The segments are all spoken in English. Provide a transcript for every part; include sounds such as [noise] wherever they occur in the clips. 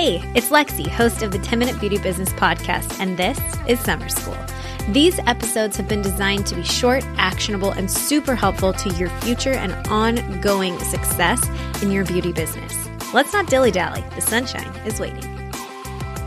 Hey, it's Lexi, host of the 10 Minute Beauty Business Podcast, and this is Summer School. These episodes have been designed to be short, actionable, and super helpful to your future and ongoing success in your beauty business. Let's not dilly dally, the sunshine is waiting.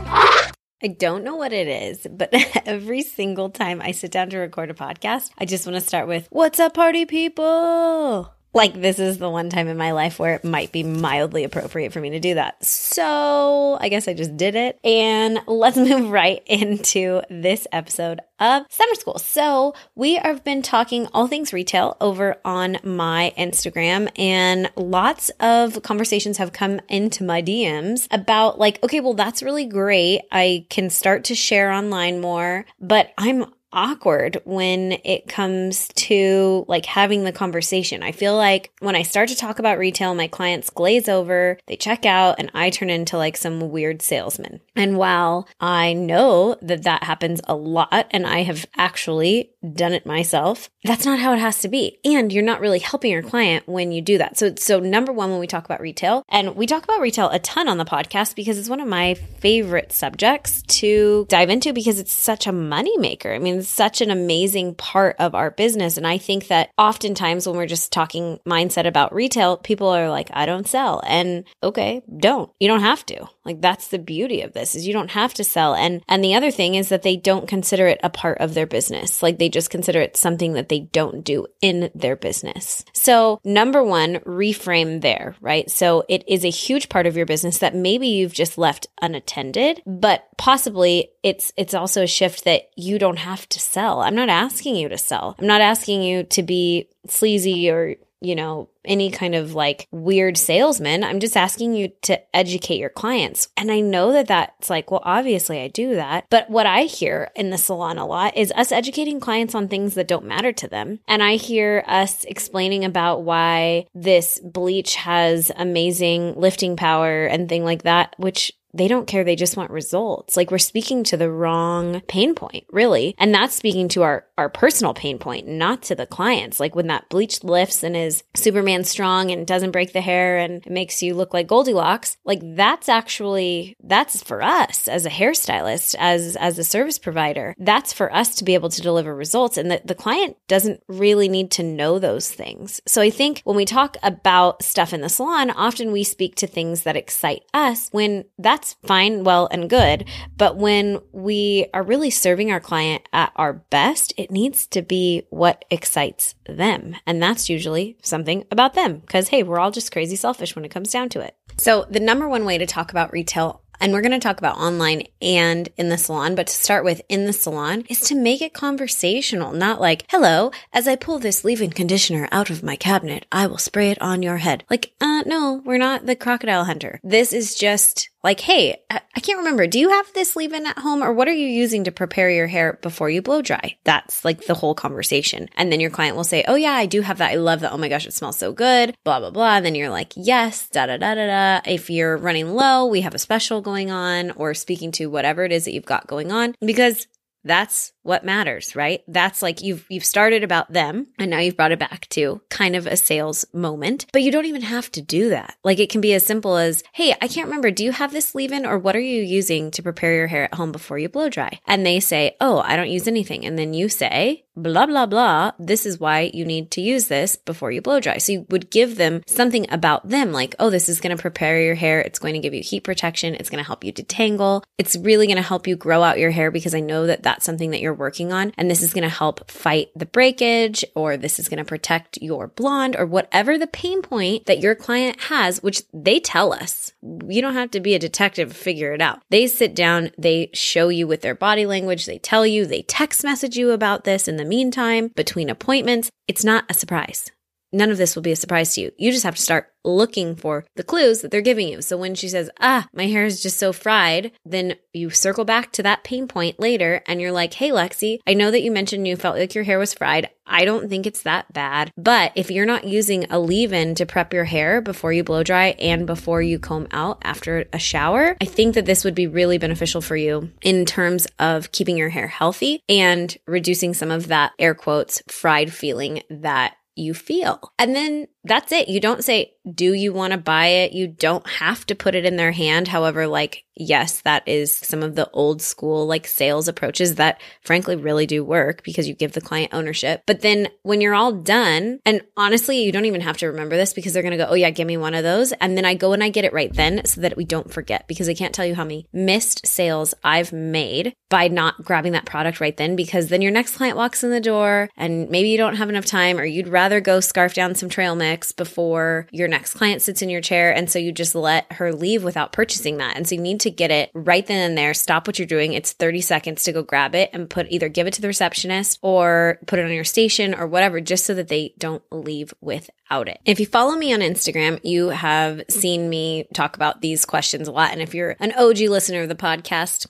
I don't know what it is, but [laughs] every single time I sit down to record a podcast, I just want to start with, What's up, party people? Like this is the one time in my life where it might be mildly appropriate for me to do that. So I guess I just did it. And let's [laughs] move right into this episode of Summer School. So we have been talking all things retail over on my Instagram and lots of conversations have come into my DMs about like, okay, well, that's really great. I can start to share online more, but I'm awkward when it comes to like having the conversation. I feel like when I start to talk about retail, my clients glaze over, they check out, and I turn into like some weird salesman. And while I know that that happens a lot and I have actually done it myself, that's not how it has to be. And you're not really helping your client when you do that. So, so number one, when we talk about retail, and we talk about retail a ton on the podcast because it's one of my favorite subjects to dive into because it's such a moneymaker. I mean, such an amazing part of our business. And I think that oftentimes when we're just talking mindset about retail, people are like, I don't sell. And okay, don't. You don't have to. Like that's the beauty of this is you don't have to sell. And and the other thing is that they don't consider it a part of their business. Like they just consider it something that they don't do in their business. So, number 1, reframe there, right? So, it is a huge part of your business that maybe you've just left unattended, but possibly it's it's also a shift that you don't have to sell. I'm not asking you to sell. I'm not asking you to be sleazy or you know, any kind of like weird salesman. I'm just asking you to educate your clients. And I know that that's like, well, obviously I do that. But what I hear in the salon a lot is us educating clients on things that don't matter to them. And I hear us explaining about why this bleach has amazing lifting power and thing like that, which they don't care. They just want results. Like we're speaking to the wrong pain point, really. And that's speaking to our, our personal pain point, not to the clients. Like when that bleach lifts and is Superman strong and doesn't break the hair and it makes you look like Goldilocks, like that's actually, that's for us as a hairstylist, as, as a service provider. That's for us to be able to deliver results. And the, the client doesn't really need to know those things. So I think when we talk about stuff in the salon, often we speak to things that excite us when that's that's fine, well, and good. But when we are really serving our client at our best, it needs to be what excites them. And that's usually something about them because, hey, we're all just crazy selfish when it comes down to it. So, the number one way to talk about retail and we're going to talk about online and in the salon, but to start with in the salon is to make it conversational, not like, hello, as I pull this leave-in conditioner out of my cabinet, I will spray it on your head. Like, uh, no, we're not the crocodile hunter. This is just like, hey, I can't remember. Do you have this leave in at home or what are you using to prepare your hair before you blow dry? That's like the whole conversation. And then your client will say, oh yeah, I do have that. I love that. Oh my gosh, it smells so good. Blah, blah, blah. And then you're like, yes, da, da, da, da, da. If you're running low, we have a special going on or speaking to whatever it is that you've got going on because that's what matters, right? That's like you've you've started about them and now you've brought it back to kind of a sales moment. But you don't even have to do that. Like it can be as simple as, "Hey, I can't remember, do you have this leave-in or what are you using to prepare your hair at home before you blow dry?" And they say, "Oh, I don't use anything." And then you say, blah, blah, blah. This is why you need to use this before you blow dry. So you would give them something about them like, oh, this is going to prepare your hair. It's going to give you heat protection. It's going to help you detangle. It's really going to help you grow out your hair because I know that that's something that you're you're working on. And this is going to help fight the breakage, or this is going to protect your blonde, or whatever the pain point that your client has, which they tell us. You don't have to be a detective to figure it out. They sit down, they show you with their body language, they tell you, they text message you about this in the meantime, between appointments. It's not a surprise none of this will be a surprise to you. You just have to start looking for the clues that they're giving you. So when she says, ah, my hair is just so fried, then you circle back to that pain point later and you're like, hey, Lexi, I know that you mentioned you felt like your hair was fried. I don't think it's that bad. But if you're not using a leave in to prep your hair before you blow dry and before you comb out after a shower, I think that this would be really beneficial for you in terms of keeping your hair healthy and reducing some of that air quotes fried feeling that you feel. And then that's it. You don't say, do you want to buy it? You don't have to put it in their hand. However, like, yes, that is some of the old school like sales approaches that frankly really do work because you give the client ownership. But then when you're all done, and honestly, you don't even have to remember this because they're going to go, Oh yeah, give me one of those. And then I go and I get it right then so that we don't forget because I can't tell you how many missed sales I've made by not grabbing that product right then because then your next client walks in the door and maybe you don't have enough time or you'd rather go scarf down some trail mix before your next client sits in your chair. And so you just let her leave without purchasing that. And so you need to get it right then and there. Stop what you're doing. It's 30 seconds to go grab it and put either give it to the receptionist or put it on your station or whatever, just so that they don't leave without it. If you follow me on Instagram, you have seen me talk about these questions a lot. And if you're an OG listener of the podcast,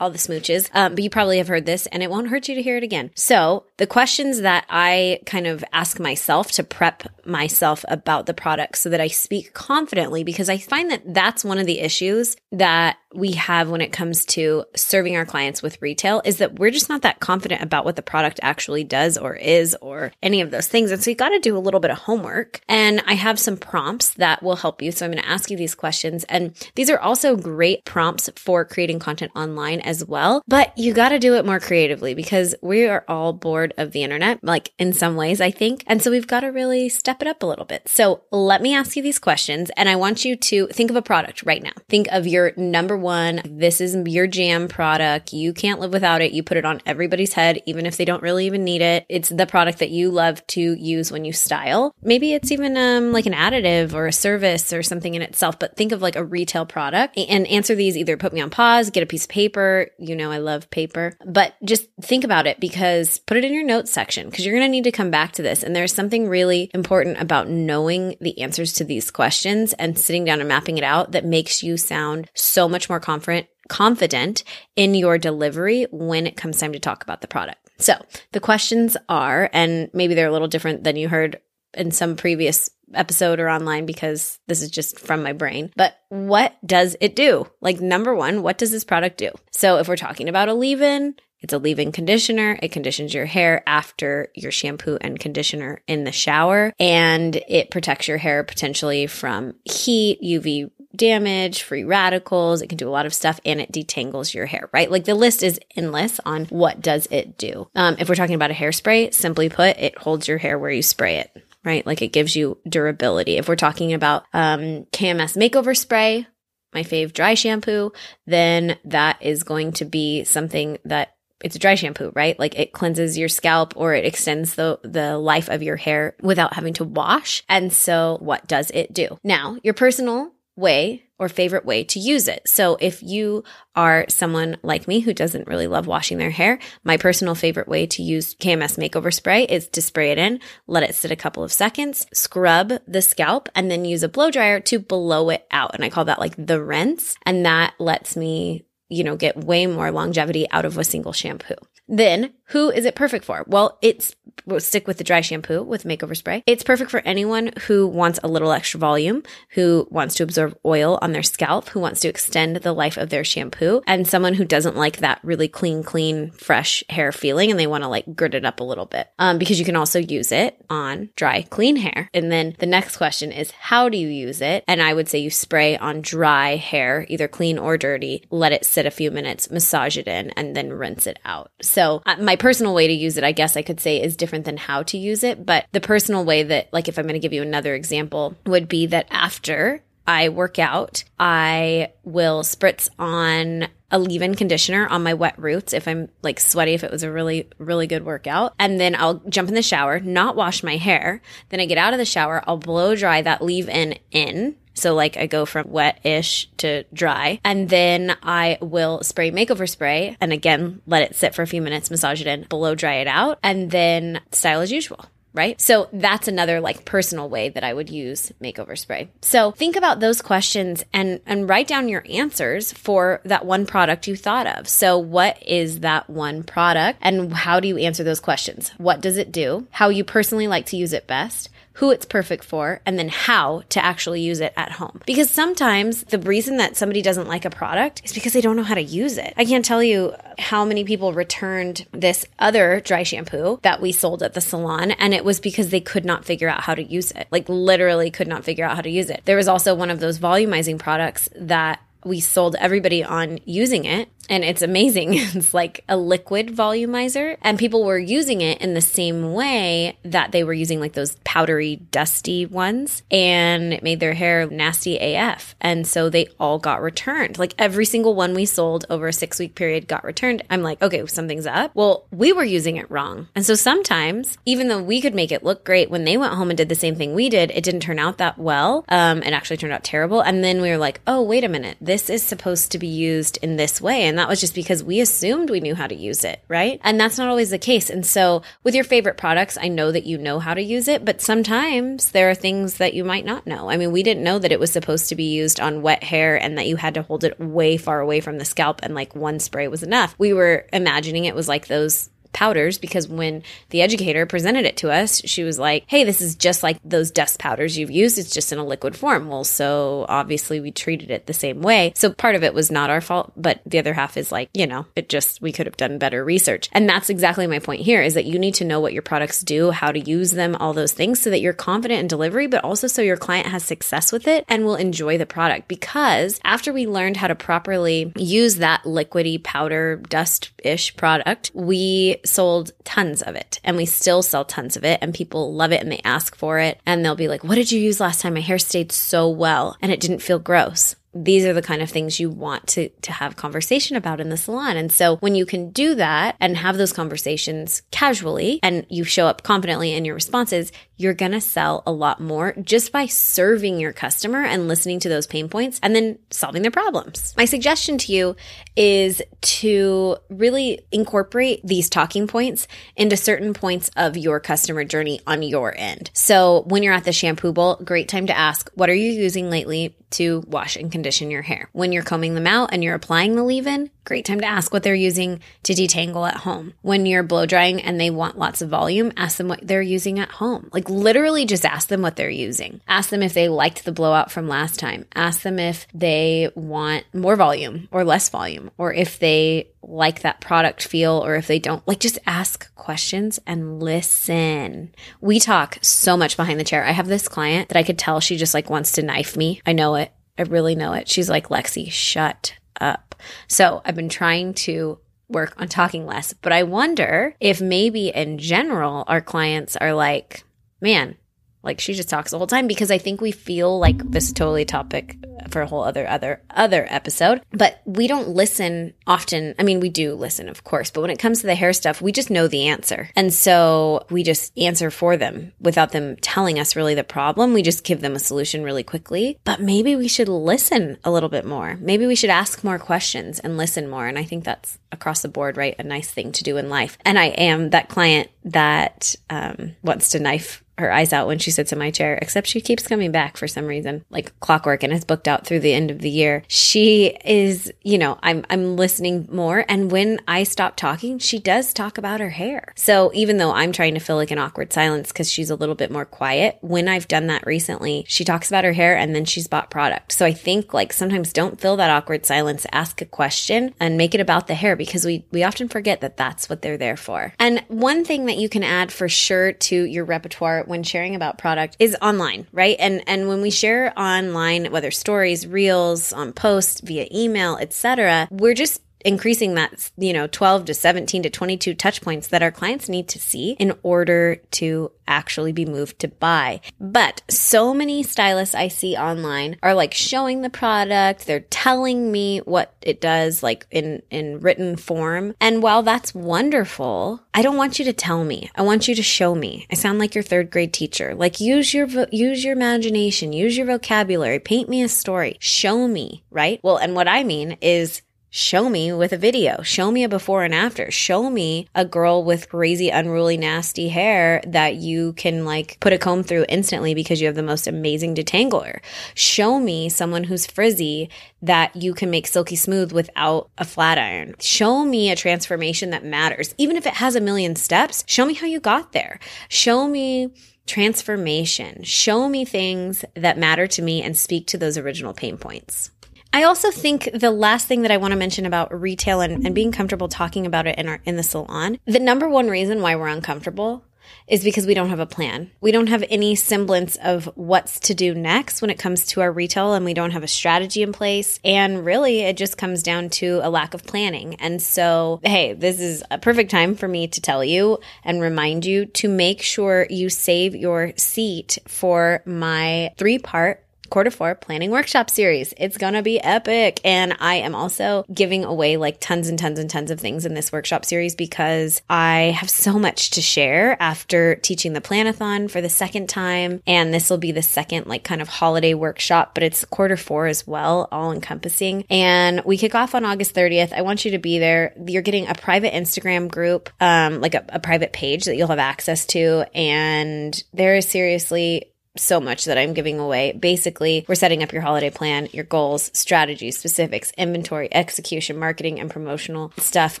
all the smooches. Um, but you probably have heard this and it won't hurt you to hear it again. So the questions that I kind of ask myself to prep myself about the product so that I speak confidently, because I find that that's one of the issues that we have when it comes to serving our clients with retail is that we're just not that confident about what the product actually does or is or any of those things. And so you got to do a little bit of homework. And I have some prompts that will help you. So I'm going to ask you these questions. And these are also great prompts for creating content online as well. But you got to do it more creatively because we are all bored of the internet, like in some ways, I think. And so we've got to really step it up a little bit. So let me ask you these questions. And I want you to think of a product right now. Think of your number one. This is your jam product. You can't live without it. You put it on everybody's head, even if they don't really even need it. It's the product that you love to use when you style. Maybe it's even um, like an additive or a service or something in itself, but think of like a retail product and answer these either put me on pause, get a piece of paper. You know, I love paper, but just think about it because put it in your notes section because you're going to need to come back to this. And there's something really important about knowing the answers to these questions and sitting down and mapping it out that makes you sound so much more confident confident in your delivery when it comes time to talk about the product. So the questions are, and maybe they're a little different than you heard in some previous episode or online because this is just from my brain. But what does it do? Like, number one, what does this product do? So if we're talking about a leave in, it's a leave in conditioner. It conditions your hair after your shampoo and conditioner in the shower, and it protects your hair potentially from heat, UV damage, free radicals. It can do a lot of stuff and it detangles your hair, right? Like the list is endless on what does it do. Um, if we're talking about a hairspray, simply put, it holds your hair where you spray it, right? Like it gives you durability. If we're talking about um, KMS makeover spray, my fave dry shampoo, then that is going to be something that it's a dry shampoo, right? Like it cleanses your scalp or it extends the, the life of your hair without having to wash. And so what does it do? Now, your personal way or favorite way to use it. So if you are someone like me who doesn't really love washing their hair, my personal favorite way to use KMS makeover spray is to spray it in, let it sit a couple of seconds, scrub the scalp, and then use a blow dryer to blow it out. And I call that like the rinse. And that lets me you know, get way more longevity out of a single shampoo. Then who is it perfect for? Well, it's stick with the dry shampoo with makeover spray. It's perfect for anyone who wants a little extra volume, who wants to absorb oil on their scalp, who wants to extend the life of their shampoo, and someone who doesn't like that really clean, clean, fresh hair feeling and they want to like grit it up a little bit. Um, because you can also use it on dry, clean hair. And then the next question is how do you use it? And I would say you spray on dry hair, either clean or dirty, let it sit a few minutes, massage it in, and then rinse it out. So uh, my personal way to use it, I guess I could say, is different than how to use it. But the personal way that, like, if I'm going to give you another example, would be that after I work out, I will spritz on a leave-in conditioner on my wet roots if I'm like sweaty if it was a really really good workout. And then I'll jump in the shower not wash my hair. Then I get out of the shower I'll blow dry that leave-in in. So like I go from wet-ish to dry. And then I will spray makeover spray and again let it sit for a few minutes, massage it in, blow dry it out and then style as usual right? So that's another like personal way that I would use makeover spray. So think about those questions and and write down your answers for that one product you thought of. So what is that one product and how do you answer those questions? What does it do? How you personally like to use it best? Who it's perfect for, and then how to actually use it at home. Because sometimes the reason that somebody doesn't like a product is because they don't know how to use it. I can't tell you how many people returned this other dry shampoo that we sold at the salon, and it was because they could not figure out how to use it. Like literally could not figure out how to use it. There was also one of those volumizing products that we sold everybody on using it and it's amazing. [laughs] It's like a liquid volumizer, and people were using it in the same way that they were using like those powdery, dusty ones, and it made their hair nasty AF. And so they all got returned. Like every single one we sold over a six week period got returned. I'm like, okay, something's up. Well, we were using it wrong. And so sometimes, even though we could make it look great, when they went home and did the same thing we did, it didn't turn out that well. Um, it actually turned out terrible. And then we were like, oh, wait a minute, this is supposed to be used in this way. And that was just because we assumed we knew how to use it, right? And that's not always the case. And so with your favorite products, I know that you know how to use it, but sometimes there are things that you might not know. I mean, we didn't know that it was supposed to be used on wet hair and that you had to hold it way far away from the scalp and like one spray was enough. We were imagining it was like those powders because when the educator presented it to us, she was like, Hey, this is just like those dust powders you've used. It's just in a liquid form. Well, so obviously we treated it the same way. So part of it was not our fault, but the other half is like, you know, it just, we could have done better research. And that's exactly my point here is that you need to know what your products do, how to use them, all those things so that you're confident in delivery, but also so your client has success with it and will enjoy the product. Because after we learned how to properly use that liquidy powder dust ish product, we sold tons of it and we still sell tons of it and people love it and they ask for it and they'll be like, what did you use last time? My hair stayed so well and it didn't feel gross these are the kind of things you want to to have conversation about in the salon. And so when you can do that and have those conversations casually and you show up confidently in your responses, you're going to sell a lot more just by serving your customer and listening to those pain points and then solving their problems. My suggestion to you is to really incorporate these talking points into certain points of your customer journey on your end. So when you're at the shampoo bowl, great time to ask, what are you using lately to wash and condition your hair? When you're combing them out and you're applying the leave-in, great time to ask what they're using to detangle at home. When you're blow drying and they want lots of volume, ask them what they're using at home. Like literally just ask them what they're using. Ask them if they liked the blowout from last time. Ask them if they want more volume or less volume, or if they like that product feel or if they don't. Like just ask questions and listen. We talk so much behind the chair. I have this client that I could tell she just like wants to knife me. I know it. I really know it. She's like, Lexi, shut up. So I've been trying to work on talking less, but I wonder if maybe in general, our clients are like, man, like she just talks the whole time because I think we feel like this is totally topic for a whole other other other episode, but we don't listen often. I mean, we do listen, of course, but when it comes to the hair stuff, we just know the answer. And so we just answer for them without them telling us really the problem. We just give them a solution really quickly. But maybe we should listen a little bit more. Maybe we should ask more questions and listen more. And I think that's across the board, right? A nice thing to do in life. And I am that client that um, wants to knife her eyes out when she sits in my chair, except she keeps coming back for some reason, like clockwork and is booked out through the end of the year. She is, you know, I'm I'm listening more and when I stop talking, she does talk about her hair. So even though I'm trying to fill like an awkward silence cuz she's a little bit more quiet, when I've done that recently, she talks about her hair and then she's bought product. So I think like sometimes don't fill that awkward silence, ask a question and make it about the hair because we we often forget that that's what they're there for. And one thing that you can add for sure to your repertoire when sharing about product is online, right? And and when we share online, whether stories, reels, on posts, via email, etc., we're just increasing that, you know, 12 to 17 to 22 touch points that our clients need to see in order to actually be moved to buy. But so many stylists I see online are like showing the product. They're telling me what it does like in, in written form. And while that's wonderful, I don't want you to tell me. I want you to show me. I sound like your third grade teacher. Like use your, use your imagination, use your vocabulary, paint me a story, show me, right? Well, and what I mean is Show me with a video. Show me a before and after. Show me a girl with crazy, unruly, nasty hair that you can like put a comb through instantly because you have the most amazing detangler. Show me someone who's frizzy that you can make silky smooth without a flat iron. Show me a transformation that matters. Even if it has a million steps, show me how you got there. Show me transformation. Show me things that matter to me and speak to those original pain points. I also think the last thing that I want to mention about retail and, and being comfortable talking about it in our in the salon, the number one reason why we're uncomfortable is because we don't have a plan. We don't have any semblance of what's to do next when it comes to our retail and we don't have a strategy in place. And really, it just comes down to a lack of planning. And so, hey, this is a perfect time for me to tell you and remind you to make sure you save your seat for my three part quarter four planning workshop series. It's going to be epic. And I am also giving away like tons and tons and tons of things in this workshop series because I have so much to share after teaching the planathon for the second time. And this will be the second like kind of holiday workshop, but it's quarter four as well, all encompassing. And we kick off on August 30th. I want you to be there. You're getting a private Instagram group, um, like a, a private page that you'll have access to. And there is seriously so much that I'm giving away. Basically, we're setting up your holiday plan, your goals, strategies, specifics, inventory, execution, marketing, and promotional stuff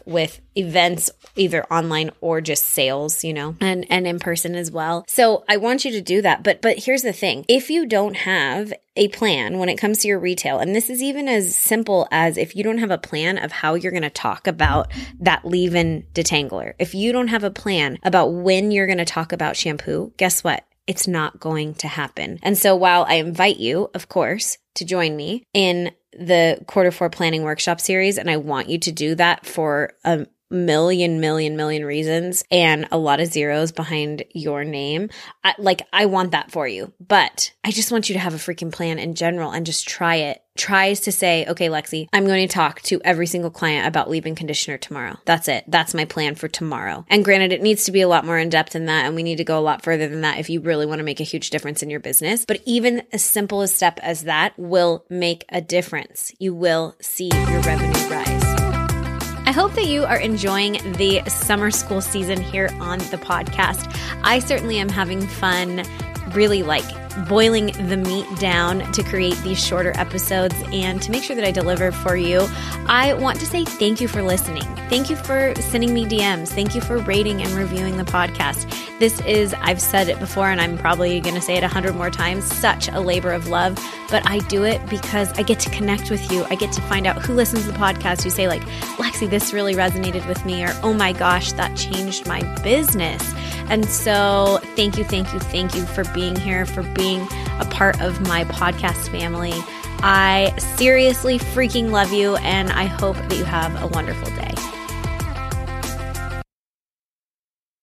with events, either online or just sales, you know, and, and in person as well. So I want you to do that. But, but here's the thing. If you don't have a plan when it comes to your retail, and this is even as simple as if you don't have a plan of how you're going to talk about that leave in detangler, if you don't have a plan about when you're going to talk about shampoo, guess what? It's not going to happen. And so while I invite you, of course, to join me in the quarter four planning workshop series, and I want you to do that for a million, million, million reasons and a lot of zeros behind your name. I, like, I want that for you, but I just want you to have a freaking plan in general and just try it tries to say, okay, Lexi, I'm going to talk to every single client about leave-in conditioner tomorrow. That's it. That's my plan for tomorrow. And granted, it needs to be a lot more in depth than that. And we need to go a lot further than that if you really want to make a huge difference in your business. But even as simple a step as that will make a difference. You will see your revenue rise. I hope that you are enjoying the summer school season here on the podcast. I certainly am having fun, really like boiling the meat down to create these shorter episodes and to make sure that I deliver for you. I want to say thank you for listening. Thank you for sending me DMs. Thank you for rating and reviewing the podcast. This is, I've said it before and I'm probably going to say it a hundred more times, such a labor of love, but I do it because I get to connect with you. I get to find out who listens to the podcast who say like, Lexi, this really resonated with me or, oh my gosh, that changed my business. And so thank you, thank you, thank you for being here, for being a part of my podcast family. I seriously freaking love you, and I hope that you have a wonderful day.